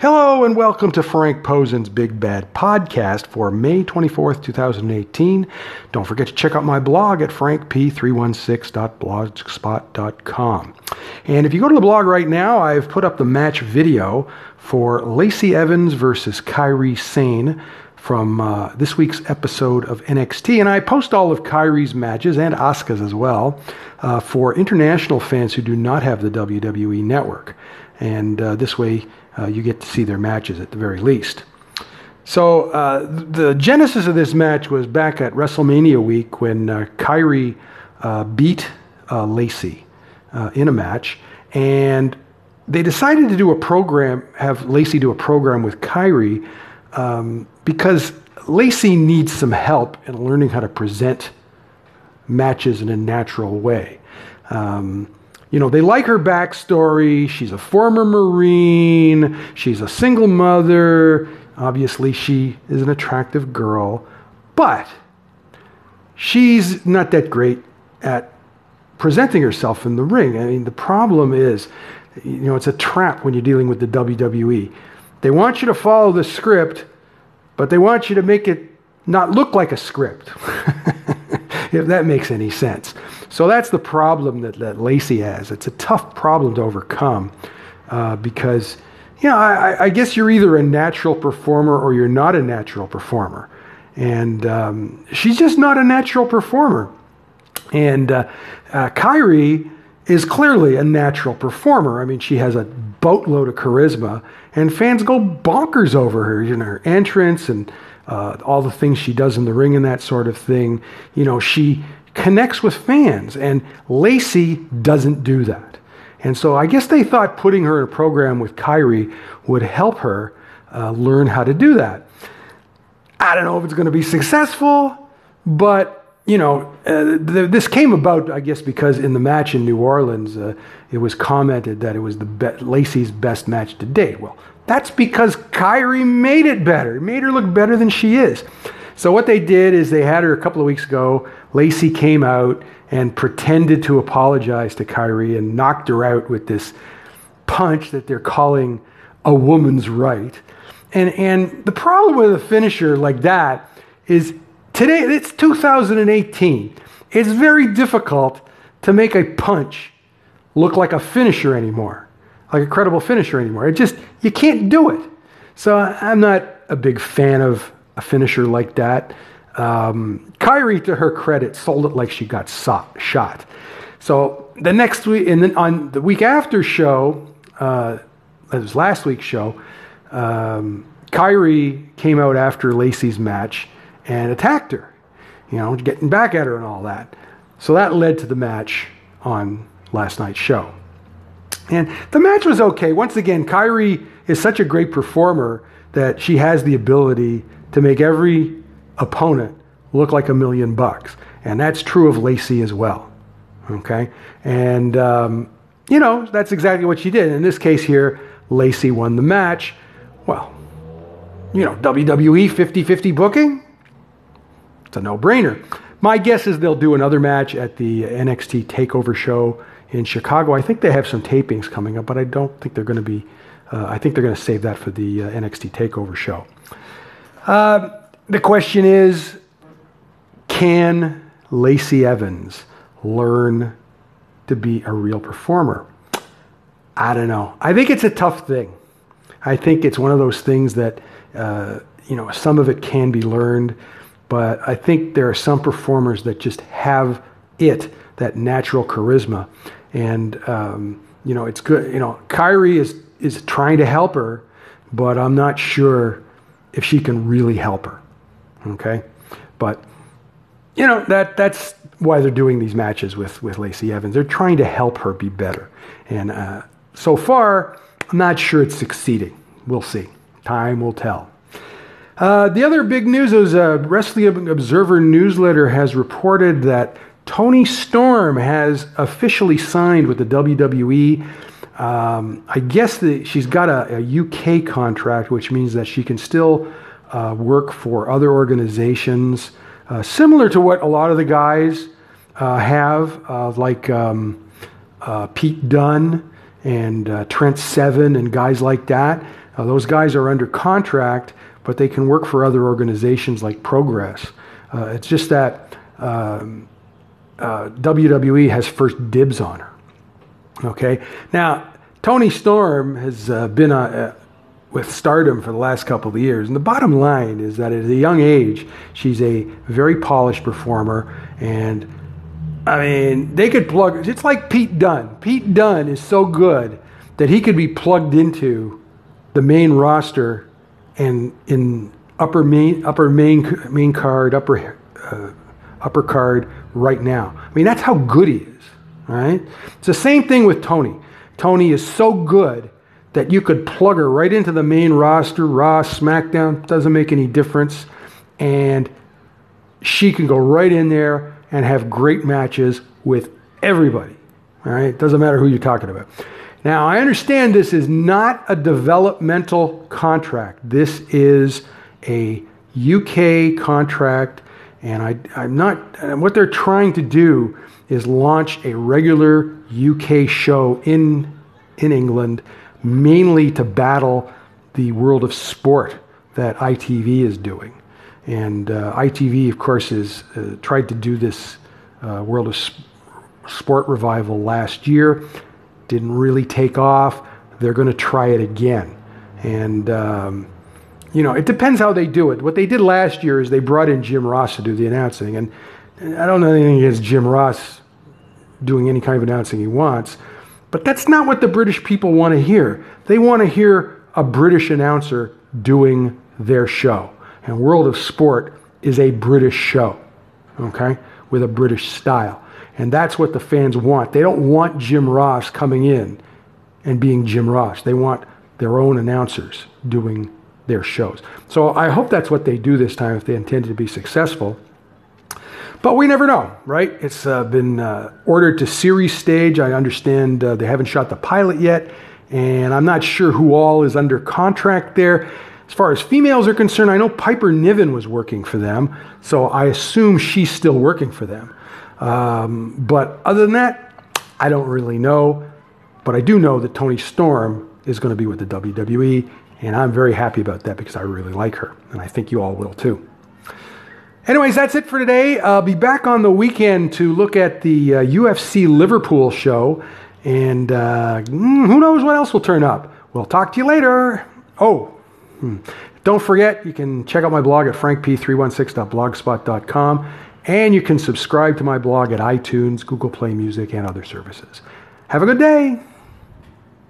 Hello and welcome to Frank Posen's Big Bad Podcast for May 24th, 2018. Don't forget to check out my blog at frankp316.blogspot.com. And if you go to the blog right now, I've put up the match video for Lacey Evans versus Kairi Sane from uh, this week's episode of NXT. And I post all of Kairi's matches and Asuka's as well uh, for international fans who do not have the WWE network. And uh, this way, uh, you get to see their matches at the very least. So uh, the genesis of this match was back at WrestleMania week when uh, Kairi uh, beat uh, Lacey uh, in a match, and they decided to do a program, have Lacey do a program with Kairi, um, because Lacey needs some help in learning how to present matches in a natural way. Um, you know, they like her backstory. She's a former Marine. She's a single mother. Obviously, she is an attractive girl. But she's not that great at presenting herself in the ring. I mean, the problem is, you know, it's a trap when you're dealing with the WWE. They want you to follow the script, but they want you to make it not look like a script, if that makes any sense. So that's the problem that, that Lacey has. It's a tough problem to overcome uh, because, you know, I, I, guess you're either a natural performer or you're not a natural performer. And um, she's just not a natural performer. And uh, uh, Kairi is clearly a natural performer. I mean, she has a boatload of charisma, and fans go bonkers over her, you know, her entrance and uh, all the things she does in the ring and that sort of thing. You know, she connects with fans, and Lacey doesn't do that. And so I guess they thought putting her in a program with Kairi would help her uh, learn how to do that. I don't know if it's going to be successful, but you know, uh, this came about, I guess, because in the match in New Orleans, uh, it was commented that it was the be- Lacey's best match to date. Well, that's because Kairi made it better. Made her look better than she is. So what they did is they had her a couple of weeks ago. Lacey came out and pretended to apologize to Kairi and knocked her out with this punch that they're calling a woman's right. And and the problem with a finisher like that is today it's 2018. It's very difficult to make a punch look like a finisher anymore, like a credible finisher anymore. It just you can't do it. So I'm not a big fan of a finisher like that. Um, Kairi, to her credit, sold it like she got shot. So the next week, and then on the week after show, uh, it was last week's show, um, Kairi came out after Lacey's match and attacked her, you know, getting back at her and all that. So that led to the match on last night's show. And the match was okay. Once again, Kairi is such a great performer that she has the ability to make every opponent look like a million bucks. And that's true of Lacey as well. Okay? And, um, you know, that's exactly what she did. In this case here, Lacey won the match. Well, you know, WWE 50 50 booking? It's a no brainer. My guess is they'll do another match at the NXT TakeOver show in Chicago. I think they have some tapings coming up, but I don't think they're going to be, uh, I think they're going to save that for the uh, NXT TakeOver show. Uh, the question is can Lacey Evans learn to be a real performer? I don't know. I think it's a tough thing. I think it's one of those things that, uh, you know, some of it can be learned, but I think there are some performers that just have it, that natural charisma. And, um, you know, it's good. You know, Kairi is, is trying to help her, but I'm not sure if she can really help her. Okay? But, you know, that, that's why they're doing these matches with, with Lacey Evans. They're trying to help her be better. And uh, so far, I'm not sure it's succeeding. We'll see. Time will tell. Uh, the other big news is a uh, Wrestling Observer newsletter has reported that Toni Storm has officially signed with the WWE um, I guess the, she's got a, a, UK contract, which means that she can still uh, work for other organizations, uh, similar to what a lot of the guys uh, have, uh, like um, uh, Pete Dunne and uh, Trent Seven and guys like that. Those guys are under contract, but they can work for other organizations like Progress. It's just that um, WWE has first dibs on her. Okay? Now, Toni Storm has uh, been uh, with stardom for the last couple of years. And the bottom line is that at a young age, she's a very polished performer. And I mean, they could plug, it's like Pete Dunne. Pete Dunne is so good that he could be plugged into the main roster and in upper main, upper main, main card, upper, uh, upper card right now. I mean, that's how good he is, right? It's the same thing with Toni. Toni is so good that you could plug her right into the main roster, Raw, SmackDown, doesn't make any difference. And she can go right in there and have great matches with everybody. Right? Doesn't matter who you're talking about. Now, I understand this is not a developmental contract. This is a UK contract, and I, am not, what they're trying to do is launch a regular UK show in, in England mainly to battle the world of sport that ITV is doing. And uh, ITV, of course, has uh, tried to do this uh, world of sp- sport revival last year. Didn't really take off. They're going to try it again. And, um, you know, it depends how they do it. What they did last year is they brought in Jim Ross to do the announcing. And I don't know anything against Jim Ross doing any kind of announcing he wants. But that's not what the British people want to hear. They want to hear a British announcer doing their show. And World of Sport is a British show, okay, with a British style. And that's what the fans want. They don't want Jim Ross coming in and being Jim Ross. They want their own announcers doing their shows. So I hope that's what they do this time if they intend to be successful. But we never know, right? It's uh, been uh, ordered to series stage. I understand uh, they haven't shot the pilot yet, and I'm not sure who all is under contract there. As far as females are concerned, I know Piper Niven was working for them, so I assume she's still working for them. Um, but other than that, I don't really know. But I do know that Toni Storm is going to be with the WWE, and I'm very happy about that because I really like her, and I think you all will too. Anyways, that's it for today. I'll be back on the weekend to look at the uh, UFC Liverpool show. And uh, mm, who knows what else will turn up. We'll talk to you later. Oh, hmm. don't forget, you can check out my blog at frankp316.blogspot.com. And you can subscribe to my blog at iTunes, Google Play Music, and other services. Have a good day.